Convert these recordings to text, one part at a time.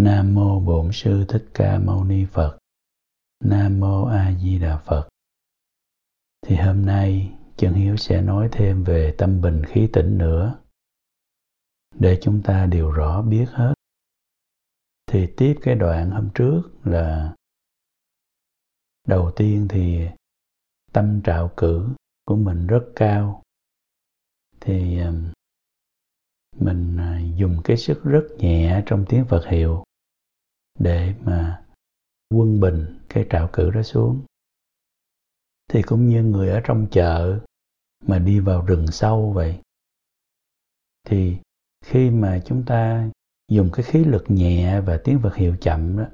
Nam mô Bổn sư Thích Ca Mâu Ni Phật. Nam mô A Di Đà Phật. Thì hôm nay, Chân Hiếu sẽ nói thêm về tâm bình khí tĩnh nữa để chúng ta đều rõ biết hết. Thì tiếp cái đoạn hôm trước là, đầu tiên thì tâm trạo cử của mình rất cao thì ờ, mình ờ, dùng cái sức rất nhẹ trong tiếng Phật hiệu để mà quân bình cái trạo cử đó xuống. Thì cũng như người ở trong chợ mà đi vào rừng sâu vậy, thì khi mà chúng ta dùng cái khí lực nhẹ và tiếng vật hiệu chậm đó,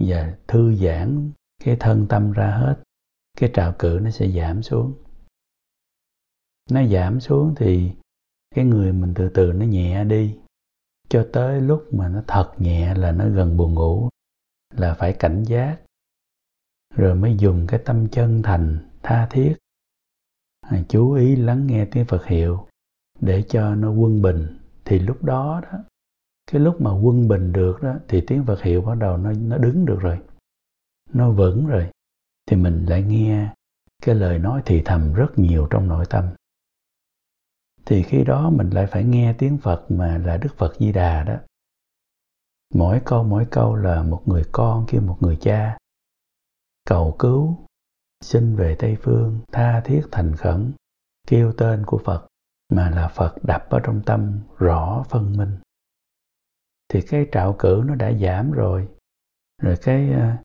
và thư giãn cái thân tâm ra hết, cái trào cử nó sẽ giảm xuống. Nó giảm xuống thì cái người mình từ từ nó nhẹ đi cho tới lúc mà nó thật nhẹ là nó gần buồn ngủ, là phải cảnh giác, rồi mới dùng cái tâm chân thành, tha thiết. À, chú ý lắng nghe tiếng phật hiệu để cho nó quân bình. Thì lúc đó đó, cái lúc mà quân bình được đó, thì tiếng phật hiệu bắt đầu nó nó đứng được rồi, nó vững rồi. Thì mình lại nghe cái lời nói thì thầm rất nhiều trong nội tâm thì khi đó mình lại phải nghe tiếng Phật mà là Đức Phật Di Đà đó. Mỗi câu mỗi câu là một người con kia một người cha. Cầu cứu xin về Tây phương tha thiết thành khẩn kêu tên của Phật mà là Phật đập ở trong tâm rõ phân minh. Thì cái trạo cử nó đã giảm rồi. Rồi cái ờ,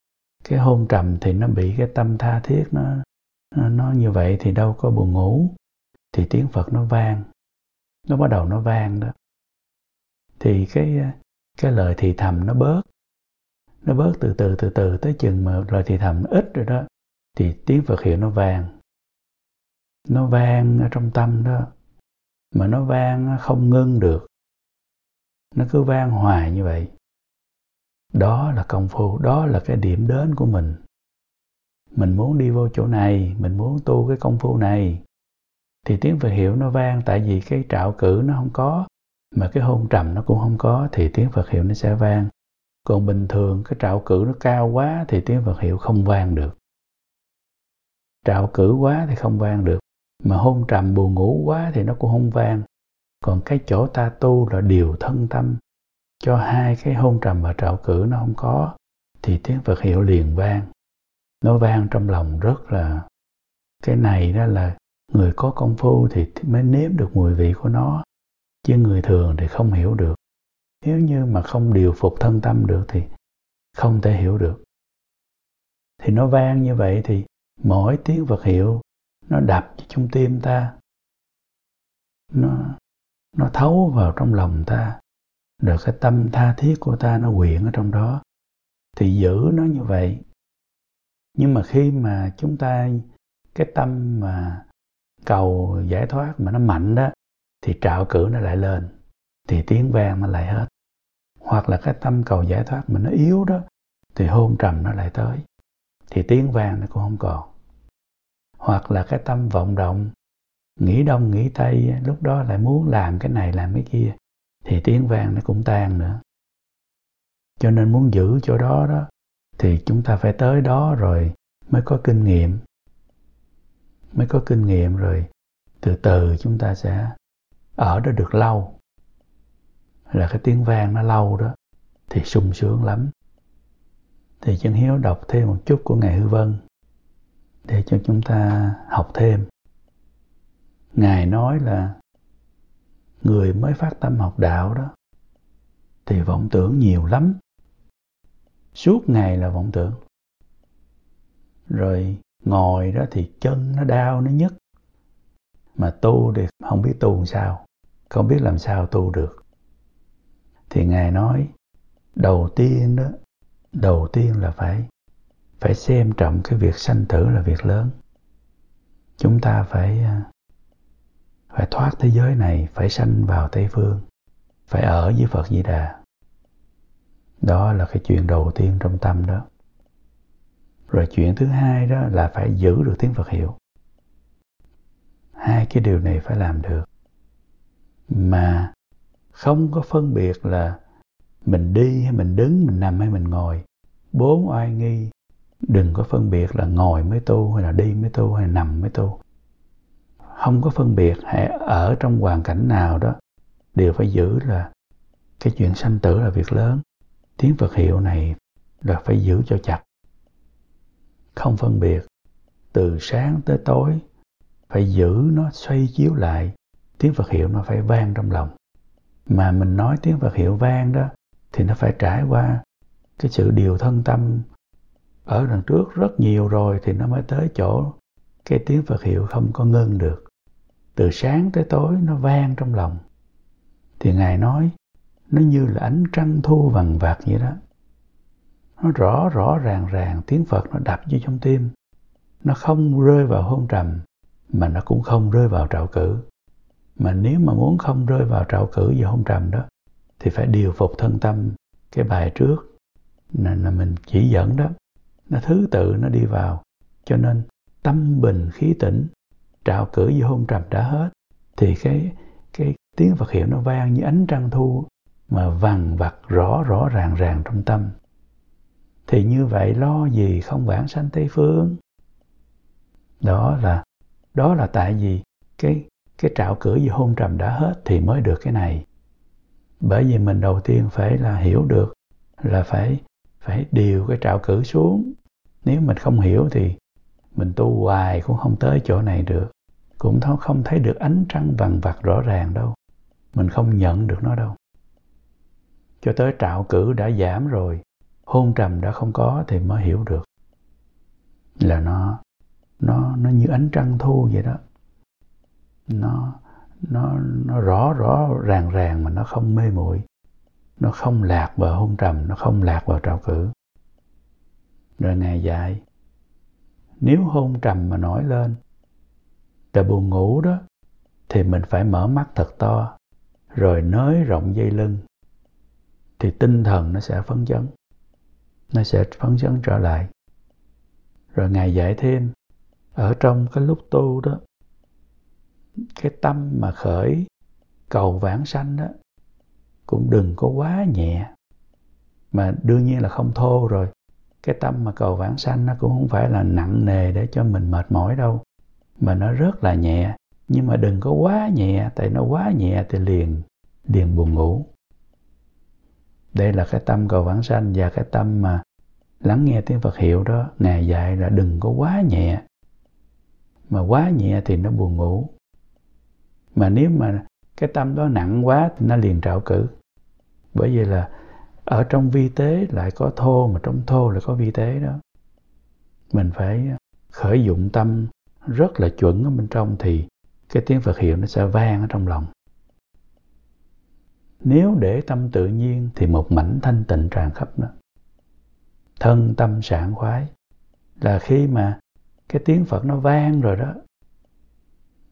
cái hôn trầm thì nó bị cái tâm tha thiết nó, nó như vậy thì đâu có buồn ngủ. Thì tiếng Phật nó vang nó bắt đầu nó vang đó. Thì cái cái lời thì thầm nó bớt. Nó bớt từ từ từ từ tới chừng mà lời thì thầm nó ít rồi đó. Thì tiếng Phật hiệu nó vang. Nó vang ở trong tâm đó. Mà nó vang không ngưng được. Nó cứ vang hoài như vậy. Đó là công phu, đó là cái điểm đến của mình. Mình muốn đi vô chỗ này, mình muốn tu cái công phu này thì tiếng Phật hiệu nó vang, tại vì cái trạo cử nó không có, mà cái hôn trầm nó cũng không có, thì tiếng Phật hiệu nó sẽ vang. Còn bình thường, cái trạo cử nó cao quá thì tiếng Phật hiệu không vang được. Trạo cử quá thì không vang được, mà hôn trầm buồn ngủ quá thì nó cũng không vang. Còn cái chỗ ta tu là điều thân tâm, cho hai cái hôn trầm và trạo cử nó không có, thì tiếng Phật hiệu liền vang. Nó vang trong lòng rất là, cái này đó là người có công phu thì mới nếm được mùi vị của nó, chứ người thường thì không hiểu được. Nếu như mà không điều phục thân tâm được thì không thể hiểu được. Thì nó vang như vậy thì mỗi tiếng vật hiệu, nó đập trong tim ta. Nó nó thấu vào trong lòng ta. Rồi cái tâm tha thiết của ta nó quyện ở trong đó. Thì giữ nó như vậy. Nhưng mà khi mà chúng ta, cái tâm mà cầu giải thoát mà nó mạnh đó, thì trạo cử nó lại lên, thì tiếng vang nó lại hết. Hoặc là cái tâm cầu giải thoát mà nó yếu đó, thì hôn trầm nó lại tới, thì tiếng vang nó cũng không còn. Hoặc là cái tâm vọng động, nghĩ đông nghĩ tây, lúc đó lại muốn làm cái này làm cái kia, thì tiếng vang nó cũng tan nữa. Cho nên muốn giữ chỗ đó đó, thì chúng ta phải tới đó rồi mới có kinh nghiệm mới có kinh nghiệm rồi. Từ từ chúng ta sẽ ở đó được lâu. Là cái tiếng vang nó lâu đó, thì sung sướng lắm. Thì chân hiếu đọc thêm một chút của ngài hư vân, để cho chúng ta học thêm. Ngài nói là, người mới phát tâm học đạo đó, thì vọng tưởng nhiều lắm. Suốt ngày là vọng tưởng. Rồi ngồi đó thì chân nó đau nó nhức. Mà tu thì không biết tu làm sao. Không biết làm sao tu được. Thì ngài nói, đầu tiên đó, đầu tiên là phải phải xem trọng cái việc sanh tử là việc lớn. Chúng ta phải à, phải thoát thế giới này, phải sanh vào tây phương, phải ở với phật di đà. Đó là cái chuyện đầu tiên trong tâm đó rồi chuyện thứ hai đó là phải giữ được tiếng phật hiệu. Hai cái điều này phải làm được. Mà không có phân biệt là mình đi hay mình đứng, mình nằm hay mình ngồi. Bốn oai nghi, đừng có phân biệt là ngồi mới tu hay là đi mới tu hay là nằm mới tu. Không có phân biệt hay ở trong hoàn cảnh nào đó, đều phải giữ là cái chuyện sanh tử là việc lớn. Tiếng Phật hiệu này là phải giữ cho chặt không phân biệt. Từ sáng tới tối, phải giữ nó, xoay chiếu lại. Tiếng Phật hiệu nó phải vang trong lòng. Mà mình nói tiếng Phật hiệu vang đó, thì nó phải trải qua cái sự điều thân tâm. Ở đằng trước rất nhiều rồi thì nó mới tới chỗ cái tiếng Phật hiệu không có ngưng được. Từ sáng tới tối nó vang trong lòng. Thì ngài nói, nó như là ánh trăng thu vằn vạt vậy đó nó rõ rõ ràng ràng tiếng phật nó đập vô trong tim. Nó không rơi vào hôn trầm mà nó cũng không rơi vào trạo cử. Mà nếu mà muốn không rơi vào trạo cử và hôn trầm đó thì phải điều phục thân tâm. Cái bài trước là, là mình chỉ dẫn đó. Nó thứ tự nó đi vào. Cho nên tâm bình khí tĩnh trạo cử và hôn trầm đã hết thì cái cái tiếng Phật hiệu nó vang như ánh trăng thu mà vằn vặt rõ rõ ràng ràng trong tâm thì như vậy lo gì không bản sanh tây phương? Đó là đó là tại vì cái cái trạo cửa gì hôn trầm đã hết thì mới được cái này. Bởi vì mình đầu tiên phải là hiểu được là phải phải điều cái trạo cử xuống. Nếu mình không hiểu thì mình tu hoài cũng không tới chỗ này được. Cũng không thấy được ánh trăng vằn vặt rõ ràng đâu. Mình không nhận được nó đâu. Cho tới trạo cử đã giảm rồi hôn trầm đã không có thì mới hiểu được là nó nó nó như ánh trăng thu vậy đó. Nó nó nó rõ rõ, ràng ràng mà nó không mê muội. Nó không lạc vào hôn trầm, nó không lạc vào trào cử. Rồi ngài dạy nếu hôn trầm mà nổi lên là buồn ngủ đó, thì mình phải mở mắt thật to, rồi nới rộng dây lưng, thì tinh thần nó sẽ phấn chấn nó sẽ phấn chấn trở lại. Rồi ngài dạy thêm, ở trong cái lúc tu đó, cái tâm mà khởi cầu vãng sanh đó, cũng đừng có quá nhẹ. Mà đương nhiên là không thô rồi. Cái tâm mà cầu vãng sanh nó cũng không phải là nặng nề để cho mình mệt mỏi đâu. Mà nó rất là nhẹ. Nhưng mà đừng có quá nhẹ, tại nó quá nhẹ thì liền liền buồn ngủ đây là cái tâm cầu vãng sanh và cái tâm mà lắng nghe tiếng Phật hiệu đó. Ngài dạy là đừng có quá nhẹ. Mà quá nhẹ thì nó buồn ngủ. Mà nếu mà cái tâm đó nặng quá thì nó liền trạo cử. Bởi vì là ở trong vi tế lại có thô, mà trong thô lại có vi tế đó. Mình phải khởi dụng tâm rất là chuẩn ở bên trong thì cái tiếng Phật hiệu nó sẽ vang ở trong lòng nếu để tâm tự nhiên thì một mảnh thanh tịnh tràn khắp nó. thân tâm sảng khoái là khi mà cái tiếng Phật nó vang rồi đó,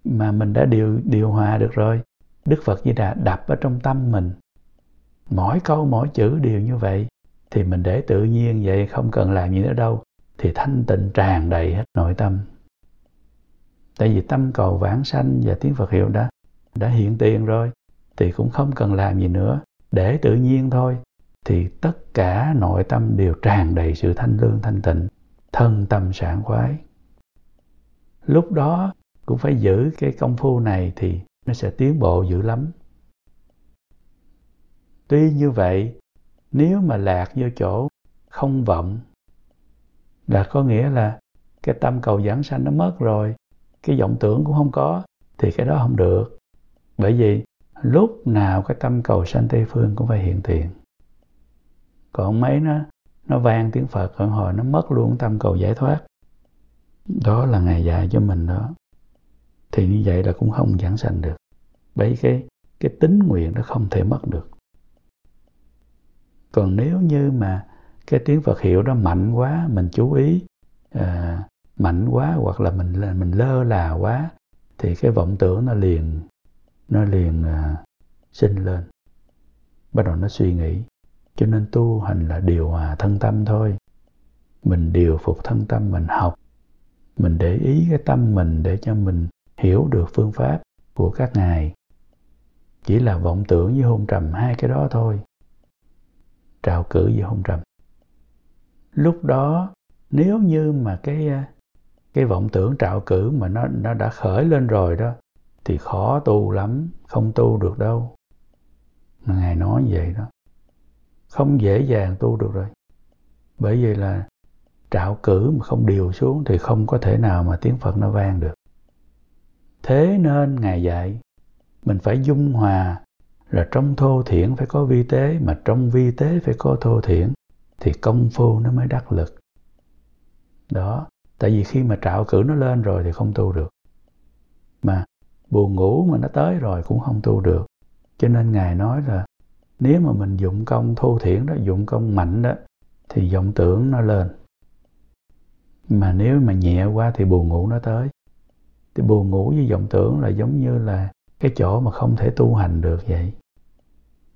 mà mình đã điều điều hòa được rồi. Đức Phật Di Đà đập ở trong tâm mình. Mỗi câu, mỗi chữ đều như vậy, thì mình để tự nhiên vậy, không cần làm gì nữa đâu, thì thanh tịnh tràn đầy hết nội tâm. Tại vì tâm cầu vãng sanh và tiếng Phật hiệu đã đã hiện tiền rồi thì cũng không cần làm gì nữa. Để tự nhiên thôi, thì tất cả nội tâm đều tràn đầy sự thanh lương thanh tịnh, thân tâm sảng khoái. Lúc đó cũng phải giữ cái công phu này thì nó sẽ tiến bộ dữ lắm. Tuy như vậy, nếu mà lạc vô chỗ không vọng, là có nghĩa là cái tâm cầu giảng sanh nó mất rồi, cái vọng tưởng cũng không có, thì cái đó không được. Bởi vì lúc nào cái tâm cầu sanh tây phương cũng phải hiện tiền. Còn mấy nó nó vang tiếng phật còn hồi nó mất luôn tâm cầu giải thoát. Đó là ngày dạy cho mình đó. Thì như vậy là cũng không giảng sanh được. Bởi cái cái tính nguyện nó không thể mất được. Còn nếu như mà cái tiếng Phật hiệu đó mạnh quá mình chú ý à, mạnh quá hoặc là mình mình lơ là quá thì cái vọng tưởng nó liền nó liền à, sinh lên. Bắt đầu nó suy nghĩ. Cho nên tu hành là điều hòa thân tâm thôi. Mình điều phục thân tâm mình học. Mình để ý cái tâm mình để cho mình hiểu được phương pháp của các ngài. Chỉ là vọng tưởng với hôn trầm hai cái đó thôi. Trào cử với hôn trầm. Lúc đó nếu như mà cái à, cái vọng tưởng trạo cử mà nó nó đã khởi lên rồi đó thì khó tu lắm, không tu được đâu. Mà ngài nói vậy đó, không dễ dàng tu được rồi. Bởi vì là trạo cử mà không điều xuống thì không có thể nào mà tiếng phật nó vang được. Thế nên ngài dạy, mình phải dung hòa là trong thô thiển phải có vi tế, mà trong vi tế phải có thô thiển thì công phu nó mới đắc lực. Đó, tại vì khi mà trạo cử nó lên rồi thì không tu được. Mà buồn ngủ mà nó tới rồi cũng không tu được. Cho nên ngài nói là, nếu mà mình dụng công thu thiển đó, dụng công mạnh đó, thì vọng tưởng nó lên. Mà nếu mà nhẹ quá thì buồn ngủ nó tới. Thì buồn ngủ với vọng tưởng là giống như là cái chỗ mà không thể tu hành được vậy.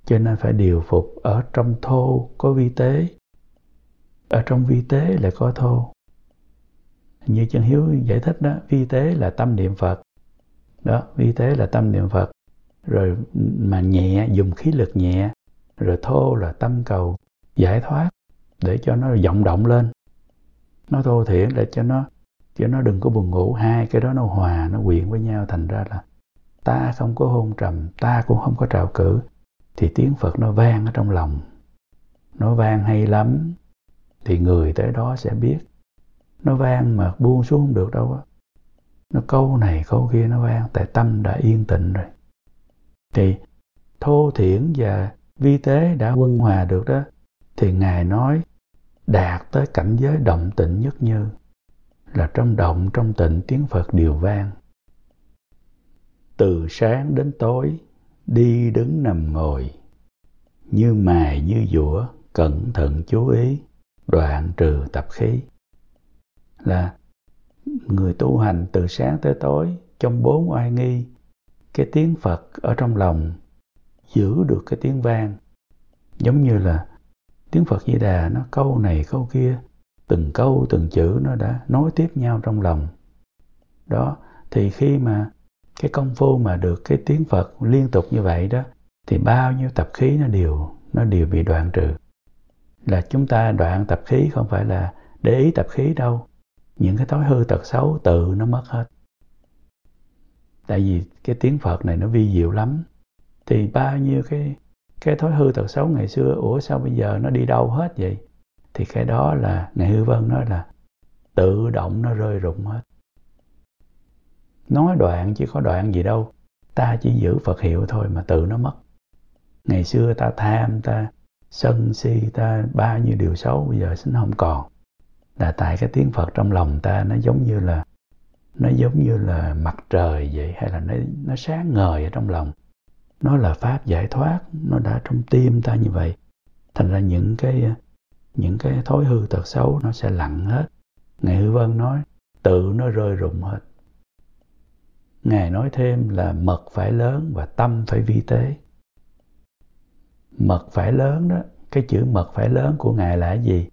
Cho nên phải điều phục ở trong thô có vi tế. Ở trong vi tế lại có thô. Như chân hiếu giải thích đó, vi tế là tâm niệm phật đó vi tế là tâm niệm phật. Rồi mà nhẹ, dùng khí lực nhẹ, rồi thô là tâm cầu, giải thoát, để cho nó vọng động lên. Nó thô thiển để cho nó cho nó đừng có buồn ngủ. Hai cái đó nó hòa, nó quyện với nhau, thành ra là ta không có hôn trầm, ta cũng không có trào cử, thì tiếng phật nó vang ở trong lòng. Nó vang hay lắm, thì người tới đó sẽ biết. Nó vang mà buông xuống không được đâu á nó câu này câu kia, nó vang, tại tâm đã yên tịnh rồi. Thì thô thiển và vi tế đã quân hòa được đó, thì ngài nói, đạt tới cảnh giới động tịnh nhất như, là trong động, trong tịnh tiếng phật đều vang. Từ sáng đến tối, đi đứng nằm ngồi, như mài, như dũa cẩn thận chú ý, đoạn trừ tập khí. Là người tu hành từ sáng tới tối, trong bốn oai nghi, cái tiếng phật ở trong lòng giữ được cái tiếng vang. Giống như là tiếng phật di đà nó câu này câu kia, từng câu, từng chữ nó đã nối tiếp nhau trong lòng. Đó, thì khi mà cái công phu mà được cái tiếng phật liên tục như vậy đó, thì bao nhiêu tập khí nó đều nó đều bị đoạn trừ. Là chúng ta đoạn tập khí không phải là để ý tập khí đâu những cái thói hư tật xấu tự nó mất hết. Tại vì cái tiếng phật này nó vi diệu lắm. Thì bao nhiêu cái cái thói hư tật xấu ngày xưa, ủa sao bây giờ nó đi đâu hết vậy? Thì cái đó là ngài hư vân nói là tự động nó rơi rụng hết. Nói đoạn chứ có đoạn gì đâu. Ta chỉ giữ phật hiệu thôi mà tự nó mất. Ngày xưa ta tham, ta sân si, ta bao nhiêu điều xấu, bây giờ nó không còn là tại cái tiếng phật trong lòng ta nó giống như là, nó giống như là mặt trời vậy, hay là nó nó sáng ngời ở trong lòng. Nó là pháp giải thoát, nó đã trong tim ta như vậy. Thành ra những cái những cái thói hư tật xấu nó sẽ lặng hết. Ngài hư vân nói, tự nó rơi rụng hết. Ngài nói thêm là mật phải lớn và tâm phải vi tế. Mật phải lớn đó, cái chữ mật phải lớn của ngài là gì?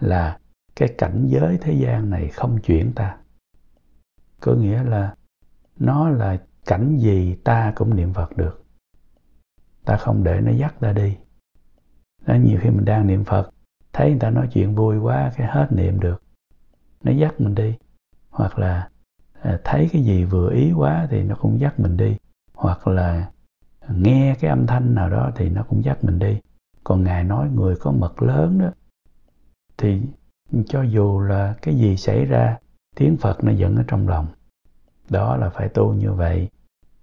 Là cái cảnh giới thế gian này không chuyển ta. Có nghĩa là nó là cảnh gì ta cũng niệm phật được. Ta không để nó dắt ta đi. Đó, nhiều khi mình đang niệm phật thấy người ta nói chuyện vui quá cái hết niệm được. Nó dắt mình đi. Hoặc là à, thấy cái gì vừa ý quá thì nó cũng dắt mình đi. Hoặc là nghe cái âm thanh nào đó thì nó cũng dắt mình đi. Còn ngài nói người có mật lớn đó thì cho dù là cái gì xảy ra, tiếng phật nó vẫn ở trong lòng. Đó là phải tu như vậy,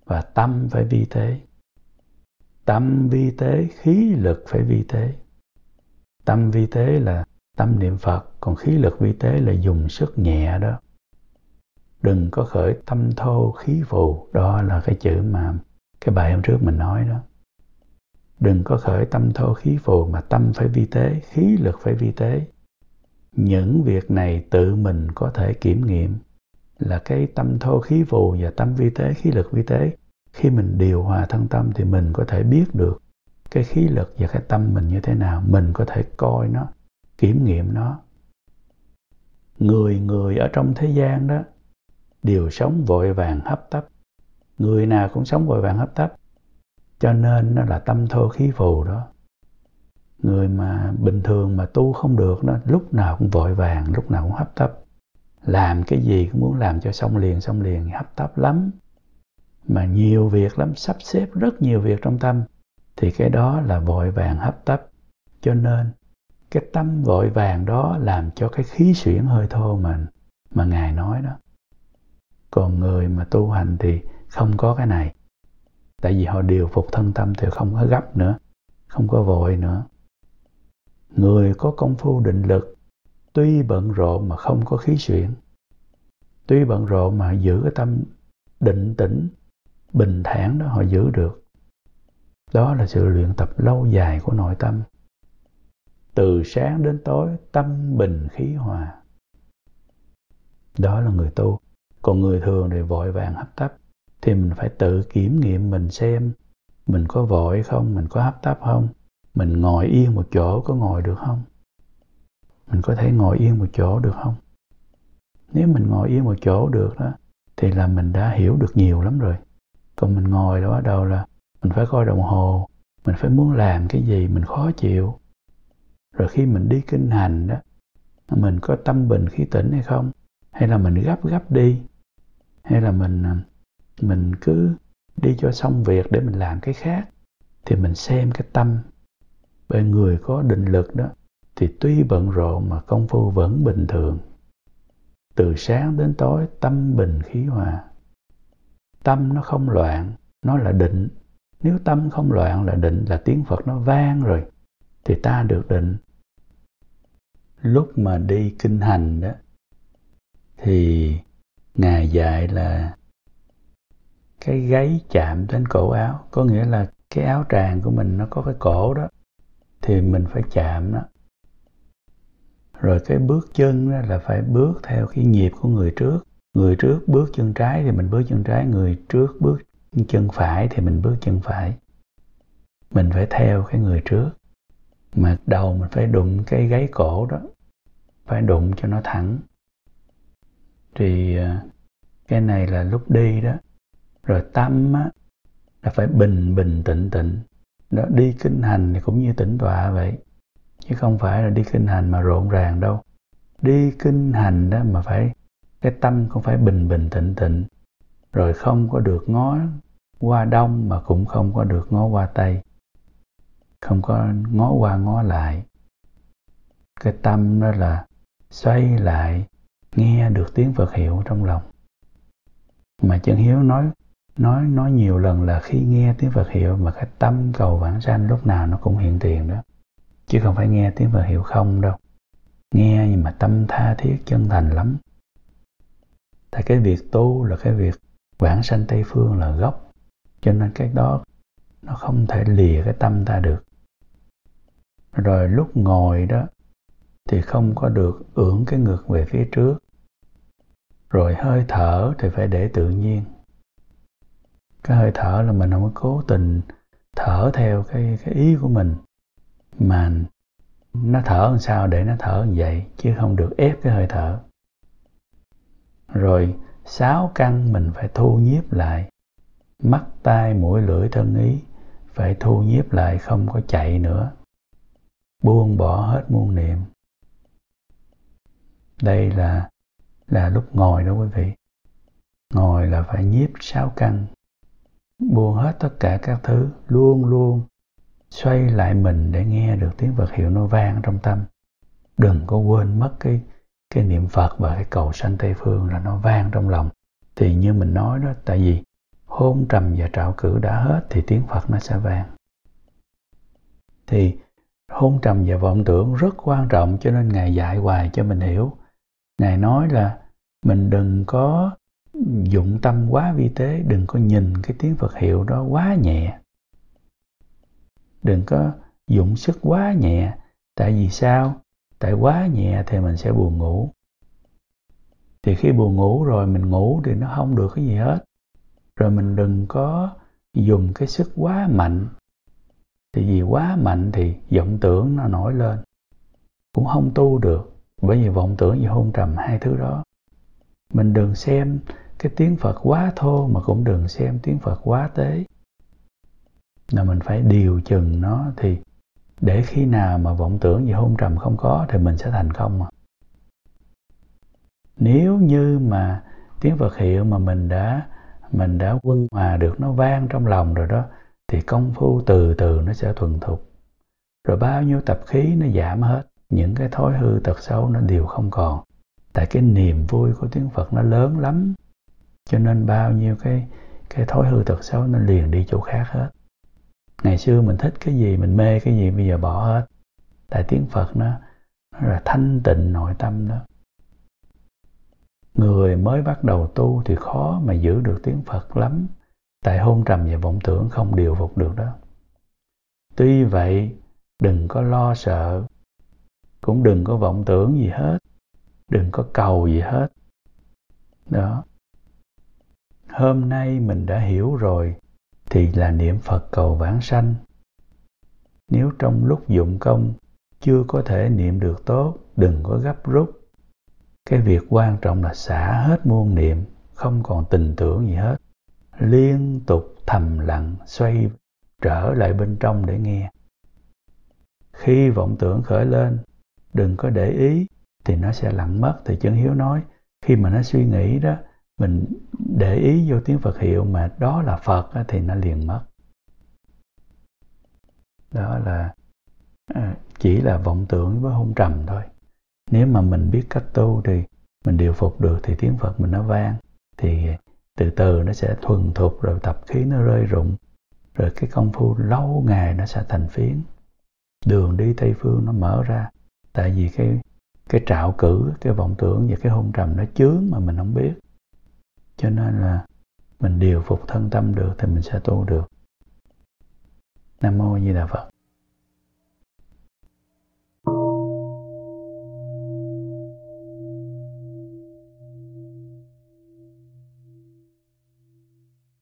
và tâm phải vi tế. Tâm vi tế, khí lực phải vi tế. Tâm vi tế là tâm niệm phật, còn khí lực vi tế là dùng sức nhẹ đó. Đừng có khởi tâm thô khí phù, đó là cái chữ mà cái bài hôm trước mình nói đó. Đừng có khởi tâm thô khí phù mà tâm phải vi tế, khí lực phải vi tế những việc này tự mình có thể kiểm nghiệm là cái tâm thô khí phù và tâm vi tế, khí lực vi tế. Khi mình điều hòa thân tâm thì mình có thể biết được cái khí lực và cái tâm mình như thế nào. Mình có thể coi nó, kiểm nghiệm nó. Người người ở trong thế gian đó, đều sống vội vàng hấp tấp. Người nào cũng sống vội vàng hấp tấp. Cho nên nó là tâm thô khí phù đó người mà bình thường mà tu không được đó, lúc nào cũng vội vàng, lúc nào cũng hấp tấp. Làm cái gì cũng muốn làm cho xong liền xong liền, hấp tấp lắm. Mà nhiều việc lắm, sắp xếp rất nhiều việc trong tâm, thì cái đó là vội vàng, hấp tấp. Cho nên, cái tâm vội vàng đó làm cho cái khí xuyển hơi thô mà mà ngài nói đó. Còn người mà tu hành thì không có cái này. Tại vì họ điều phục thân tâm thì không có gấp nữa, không có vội nữa người có công phu định lực, tuy bận rộn mà không có khí chuyển. Tuy bận rộn mà giữ cái tâm định tĩnh, bình thản đó họ giữ được. Đó là sự luyện tập lâu dài của nội tâm. Từ sáng đến tối, tâm bình khí hòa. Đó là người tu. Còn người thường thì vội vàng hấp tấp, thì mình phải tự kiểm nghiệm mình xem mình có vội không, mình có hấp tấp không mình ngồi yên một chỗ có ngồi được không? Mình có thể ngồi yên một chỗ được không? Nếu mình ngồi yên một chỗ được đó, thì là mình đã hiểu được nhiều lắm rồi. Còn mình ngồi đó bắt đầu là mình phải coi đồng hồ, mình phải muốn làm cái gì mình khó chịu. Rồi khi mình đi kinh hành đó, mình có tâm bình khí tĩnh hay không? Hay là mình gấp gấp đi? Hay là mình à, mình cứ đi cho xong việc để mình làm cái khác? Thì mình xem cái tâm bởi người có định lực đó, thì tuy bận rộn mà công phu vẫn bình thường. Từ sáng đến tối, tâm bình khí hòa. Tâm nó không loạn, nó là định. Nếu tâm không loạn là định là tiếng phật nó vang rồi, thì ta được định. Lúc mà đi kinh hành đó, thì ngài dạy là cái gáy chạm đến cổ áo, có nghĩa là cái áo tràng của mình nó có cái cổ đó thì mình phải chạm đó rồi cái bước chân đó là phải bước theo cái nhịp của người trước. Người trước bước chân trái thì mình bước chân trái, người trước bước chân phải thì mình bước chân phải. Mình phải theo cái người trước. Mà đầu mình phải đụng cái gáy cổ đó, phải đụng cho nó thẳng. Thì à, cái này là lúc đi đó. Rồi tâm á là phải bình bình tĩnh tĩnh đó đi kinh hành thì cũng như tĩnh tọa vậy chứ không phải là đi kinh hành mà rộn ràng đâu. Đi kinh hành đó mà phải cái tâm cũng phải bình bình tịnh tịnh, rồi không có được ngó qua đông mà cũng không có được ngó qua tây không có ngó qua ngó lại. Cái tâm đó là xoay lại nghe được tiếng Phật hiệu trong lòng. Mà chân hiếu nói nói nói nhiều lần là khi nghe tiếng Phật hiệu mà cái tâm cầu vãng sanh lúc nào nó cũng hiện tiền đó. Chứ không phải nghe tiếng Phật hiệu không đâu. Nghe nhưng mà tâm tha thiết, chân thành lắm. Tại cái việc tu là cái việc vãng sanh tây phương là gốc. Cho nên cái đó nó không thể lìa cái tâm ta được. Rồi lúc ngồi đó thì không có được ưỡn cái ngực về phía trước. Rồi hơi thở thì phải để tự nhiên cái hơi thở là mình không có cố tình thở theo cái cái ý của mình. Mà nó thở làm sao để nó thở như vậy, chứ không được ép cái hơi thở. Rồi sáu căn mình phải thu nhiếp lại. Mắt, tai, mũi, lưỡi, thân ý phải thu nhiếp lại, không có chạy nữa. Buông bỏ hết muôn niệm. Đây là là lúc ngồi đó quý vị. Ngồi là phải nhiếp sáu căn buông hết tất cả các thứ, luôn luôn xoay lại mình để nghe được tiếng Phật hiệu nó vang trong tâm. Đừng có quên mất cái cái niệm Phật và cái cầu sanh Tây Phương là nó vang trong lòng. Thì như mình nói đó, tại vì hôn trầm và trạo cử đã hết thì tiếng Phật nó sẽ vang. Thì hôn trầm và vọng tưởng rất quan trọng, cho nên Ngài dạy hoài cho mình hiểu. Ngài nói là mình đừng có dụng tâm quá vi tế, đừng có nhìn cái tiếng Phật hiệu đó quá nhẹ. Đừng có dụng sức quá nhẹ, tại vì sao? Tại quá nhẹ thì mình sẽ buồn ngủ. Thì khi buồn ngủ rồi mình ngủ thì nó không được cái gì hết. Rồi mình đừng có dùng cái sức quá mạnh. Thì vì quá mạnh thì vọng tưởng nó nổi lên. Cũng không tu được bởi vì vọng tưởng và hôn trầm hai thứ đó mình đừng xem cái tiếng phật quá thô mà cũng đừng xem tiếng phật quá tế. Là mình phải điều chừng nó thì để khi nào mà vọng tưởng về hôn trầm không có thì mình sẽ thành công mà. Nếu như mà tiếng Phật hiệu mà mình đã mình đã quân hòa được nó vang trong lòng rồi đó, thì công phu từ từ nó sẽ thuần thục. Rồi bao nhiêu tập khí nó giảm hết, những cái thói hư tật xấu nó đều không còn. Tại cái niềm vui của tiếng Phật nó lớn lắm cho nên bao nhiêu cái cái thói hư tật xấu nó liền đi chỗ khác hết. Ngày xưa mình thích cái gì mình mê cái gì bây giờ bỏ hết. Tại tiếng Phật nó, nó là thanh tịnh nội tâm đó. Người mới bắt đầu tu thì khó mà giữ được tiếng Phật lắm. Tại hôn trầm và vọng tưởng không điều phục được đó. Tuy vậy đừng có lo sợ. Cũng đừng có vọng tưởng gì hết. Đừng có cầu gì hết. Đó hôm nay mình đã hiểu rồi, thì là niệm phật cầu vãng sanh. Nếu trong lúc dụng công, chưa có thể niệm được tốt, đừng có gấp rút. Cái việc quan trọng là xả hết muôn niệm, không còn tình tưởng gì hết. Liên tục thầm lặng, xoay trở lại bên trong để nghe. Khi vọng tưởng khởi lên, đừng có để ý, thì nó sẽ lặng mất, thì chân hiếu nói. Khi mà nó suy nghĩ đó mình để ý vô tiếng phật hiệu mà đó là phật thì nó liền mất. Đó là à, chỉ là vọng tưởng với hung trầm thôi. Nếu mà mình biết cách tu thì mình điều phục được thì tiếng phật mình nó vang, thì từ từ nó sẽ thuần thục, rồi tập khí nó rơi rụng, rồi cái công phu lâu ngày nó sẽ thành phiến. Đường đi tây phương nó mở ra, tại vì cái cái trạo cử, cái vọng tưởng và cái hôn trầm nó chướng mà mình không biết cho nên là mình điều phục thân tâm được thì mình sẽ tu được. Nam mô di đà phật.